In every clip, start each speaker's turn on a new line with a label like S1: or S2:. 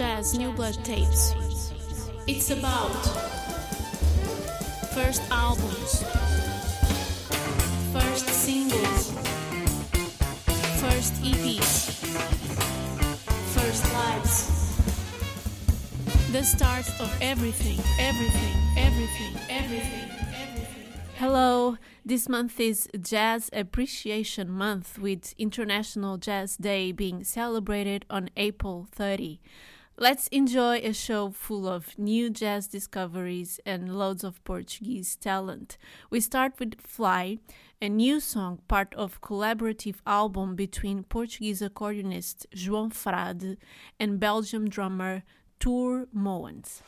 S1: Jazz New Blood Tapes. It's about first albums, first singles, first EPs, first lives. The start of everything, everything, everything, everything, everything. Hello, this month is Jazz Appreciation Month with International Jazz Day being celebrated on April 30. Let's enjoy a show full of new jazz discoveries and loads of Portuguese talent. We start with Fly, a new song part of collaborative album between Portuguese accordionist João Frade and Belgium drummer Tour Moens.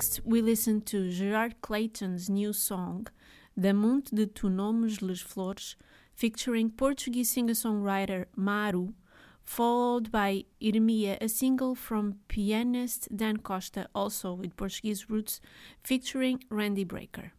S1: Next, we listen to Gerald Clayton's new song, Damunt de Tu Nomes Les Flores, featuring Portuguese singer-songwriter Maro, followed by Irmia, a single from pianist Dan Costa, also with Portuguese roots, featuring Randy Brecker.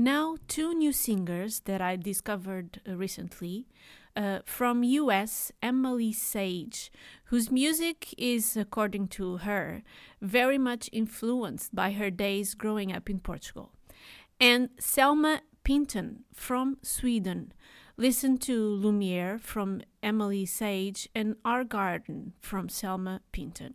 S2: Now,
S3: two new singers that I discovered uh, recently uh, from US, Emily Sage, whose music is, according to her, very much influenced by her days growing up in Portugal. And Selma Pinton from Sweden. Listen to Lumiere from Emily Sage and Our Garden from Selma Pinton.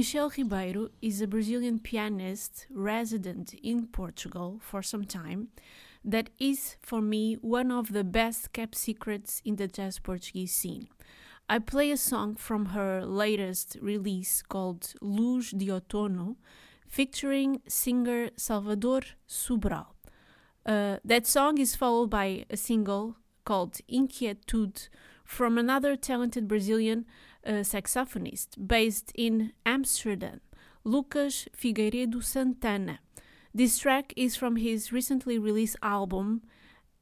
S1: Michel Ribeiro is a Brazilian pianist resident in Portugal for some time that is, for me, one of the best kept secrets in the jazz Portuguese scene. I play a song from her latest release called Luz de Outono, featuring singer Salvador Sobral. Uh, that song is followed by a single called Inquietude from another talented Brazilian saxophonist based in Amsterdam, Lucas Figueiredo Santana. This track is from his recently released album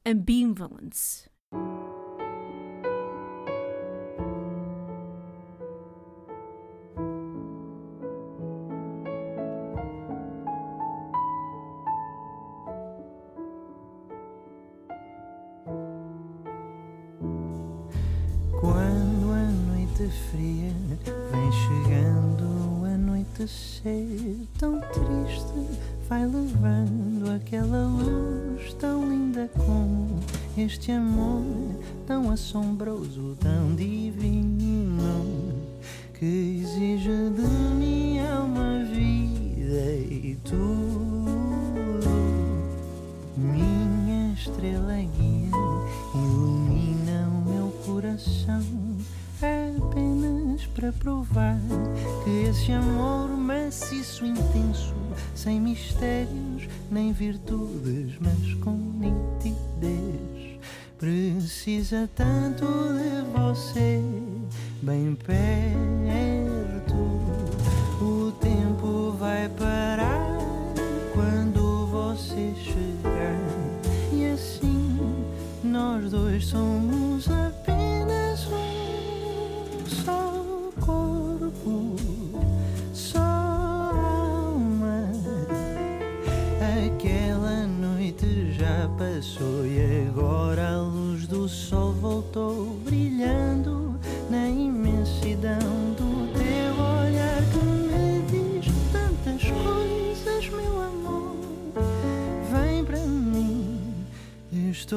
S1: Ambivalence.
S4: Este amor tão assombroso, tão divino, que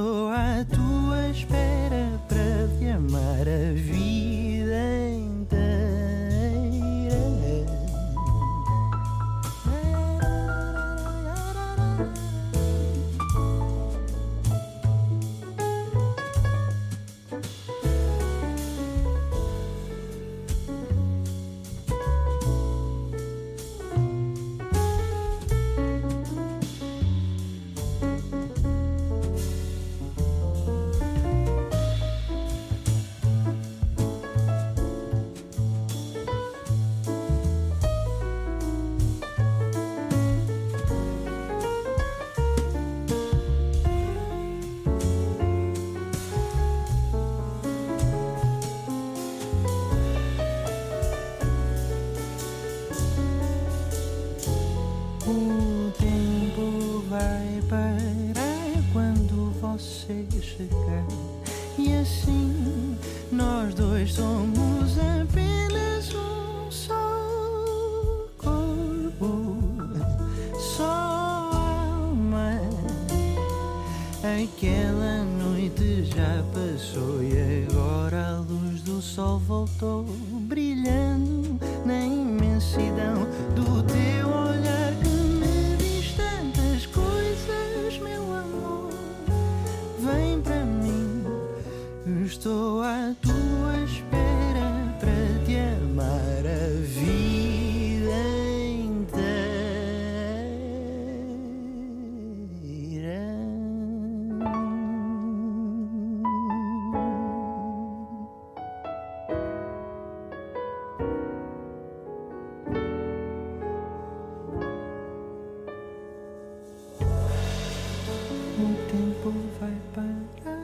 S4: estou à tua espera para te amar a vida. 一定不会不安。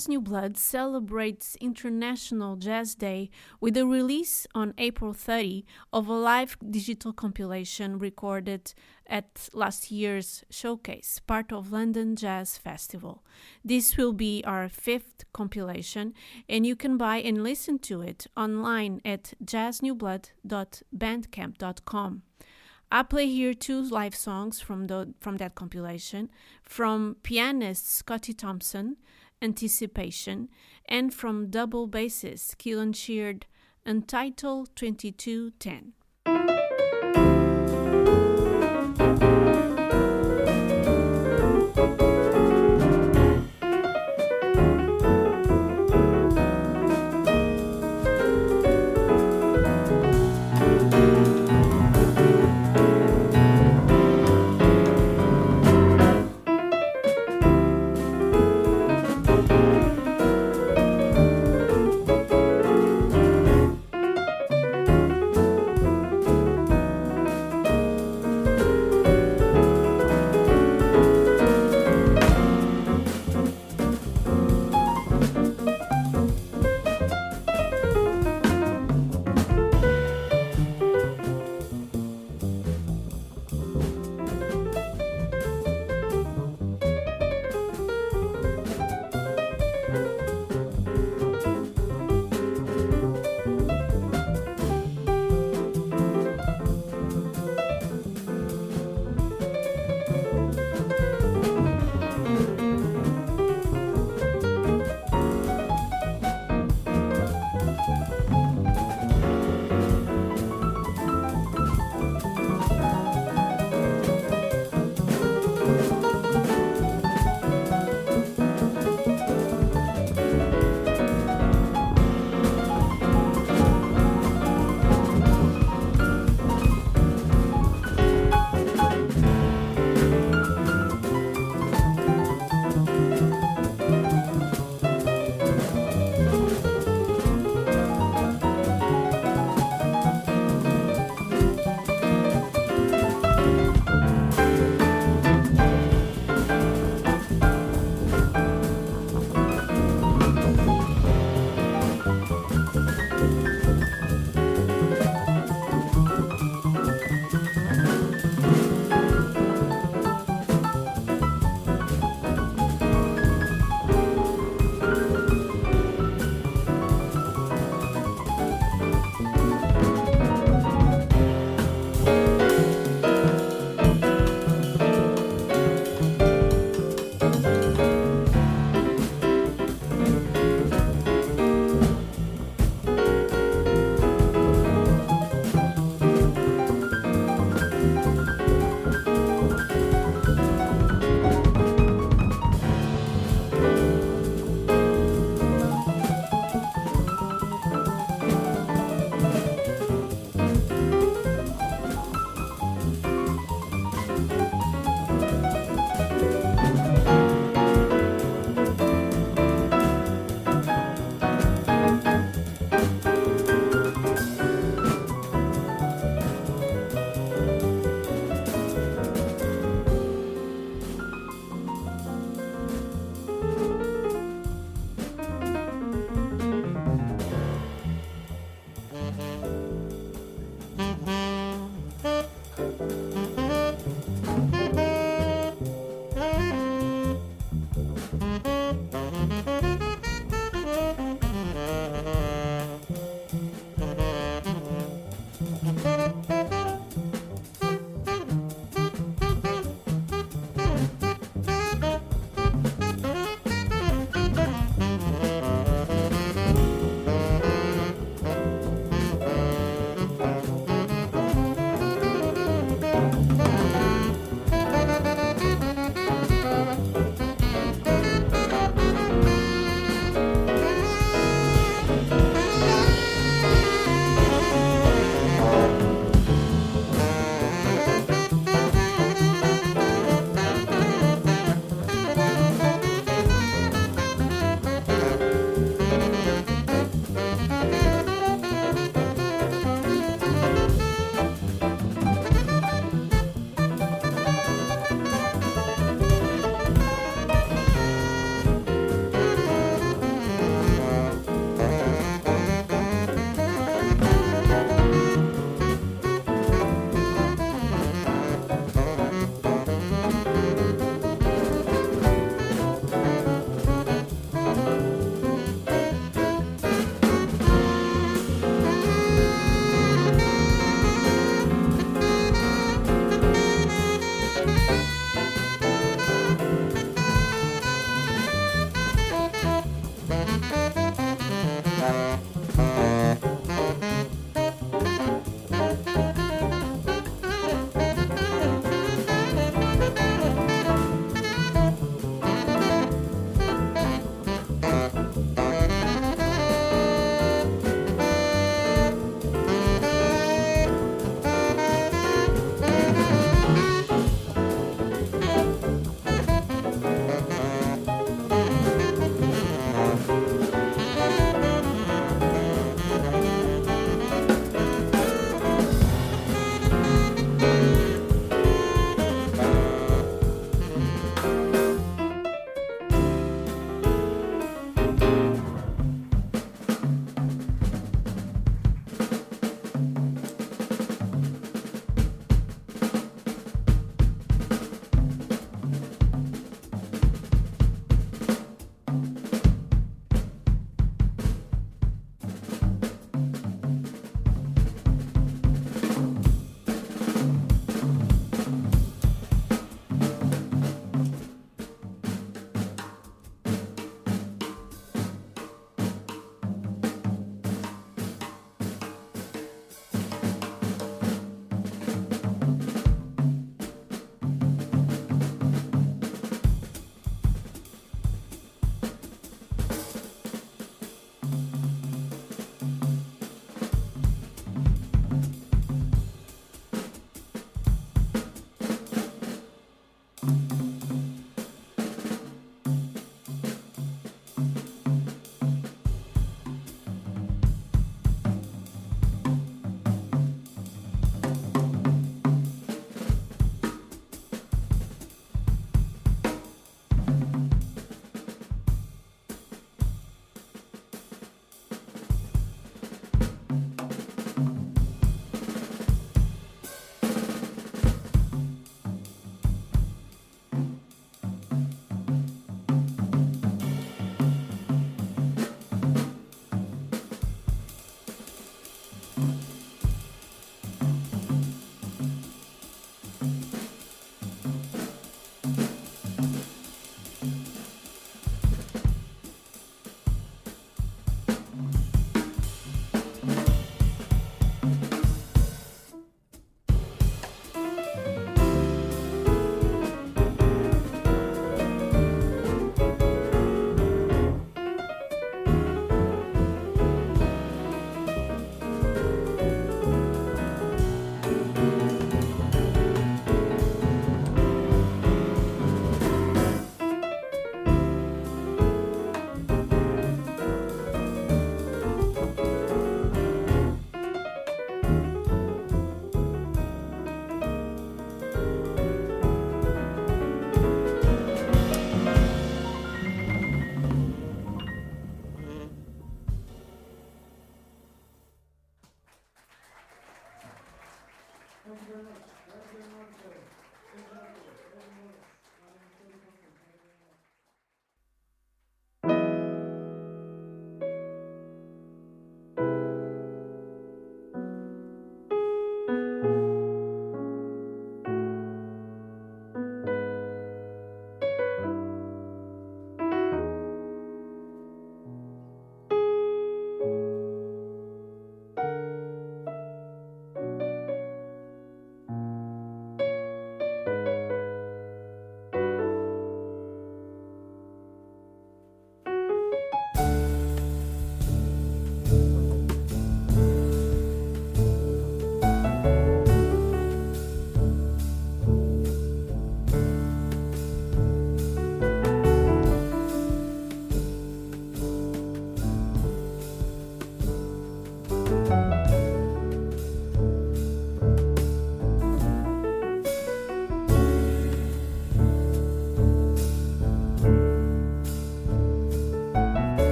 S1: Jazz New Blood celebrates International Jazz Day with the release on April 30 of a live digital compilation recorded at last year's showcase, part of London Jazz Festival. This will be our fifth compilation, and you can buy and listen to it online at jazznewblood.bandcamp.com. I play here two live songs from the from that compilation from pianist Scotty Thompson Anticipation, and from double bassist Keelan Sheard, Untitled 2210.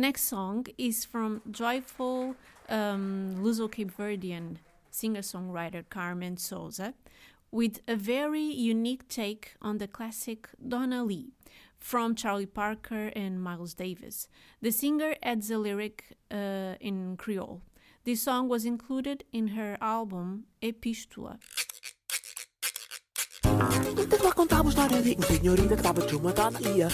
S1: Next song is from joyful um, Luso Cape Verdean singer songwriter Carmen Souza with a very unique take on the classic Donna Lee from Charlie Parker and Miles Davis. The singer adds a lyric uh, in Creole. This song was included in her album Epístola.
S5: Então lá contava uma história de uma senhorita que estava de uma Danalia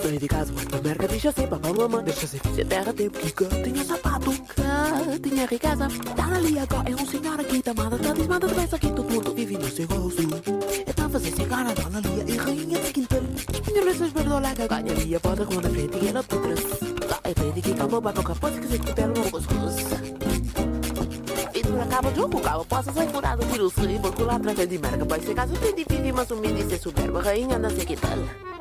S5: Sonho de casa, uma merda, deixa ser papá, mamãe Deixa ser filha terra, tempo que tinha sapato Que tinha riqueza. Danalia agora é um senhor aqui Tamada, tá desmada, de aqui Todo mundo vive no seu gosto Então fazer chegar a Danalia e rainha de quintal. Espinha braças, perdoa que ganharia Pode com a frente e ela tutras Lá é frente que calma, vai capaz Que se no cuscuz Pintura acaba de ocupar o posto ser curado, tiro o slim, por lá através de merda. Pois se caso te divide, mas o menino é soberba, rainha não sei que tal.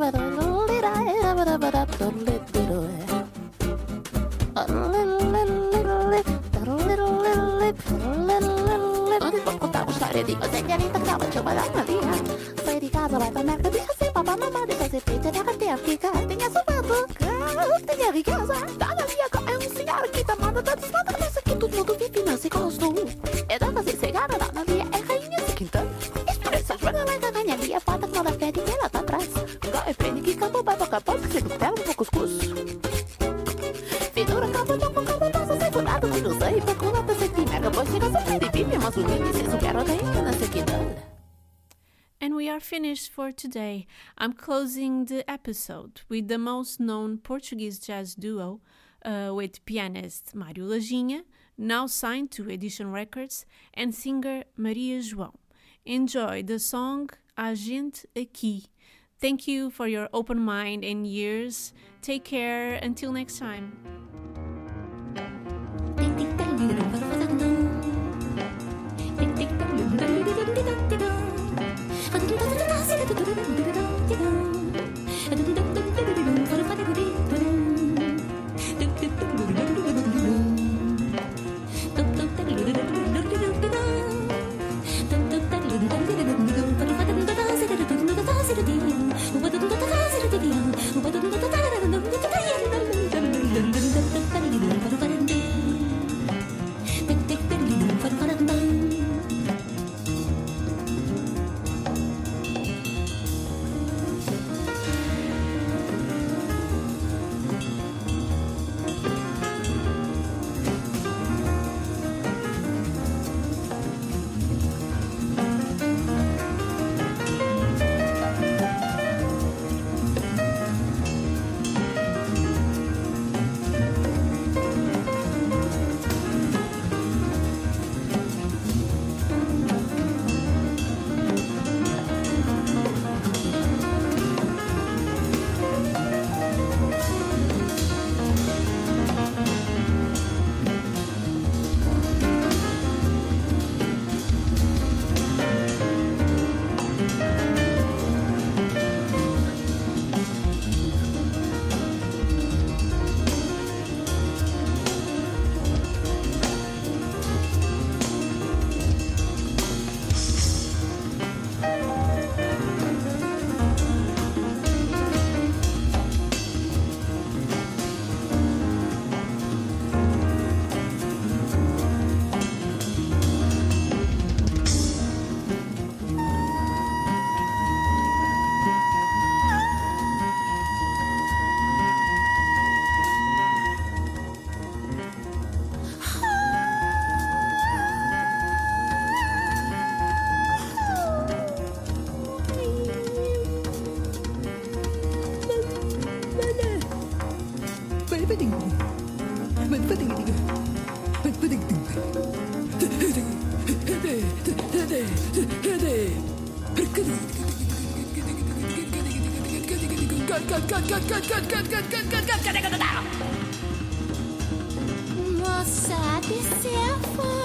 S5: Onde
S1: today. I'm closing the episode with the most known Portuguese jazz duo uh, with pianist Mário Laginha, now signed to Edition Records, and singer Maria João. Enjoy the song A Gente Aqui. Thank you for your open mind and ears. Take care. Until next time.
S3: Jazz New Blood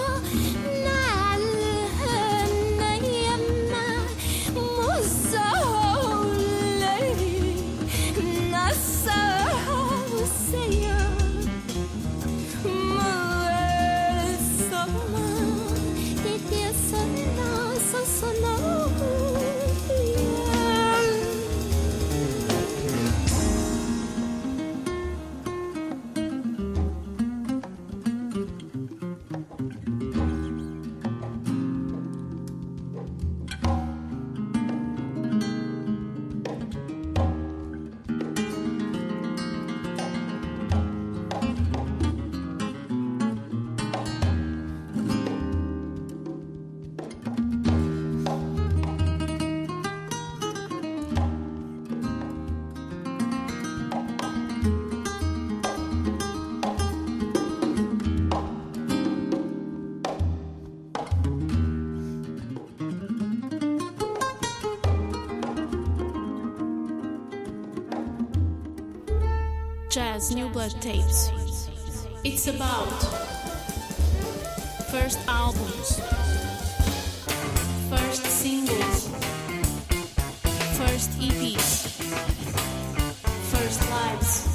S3: Tapes. It's about first albums, first singles, first EPs, first lives.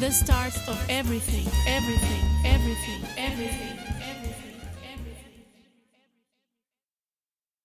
S3: The start of everything, everything, everything, everything.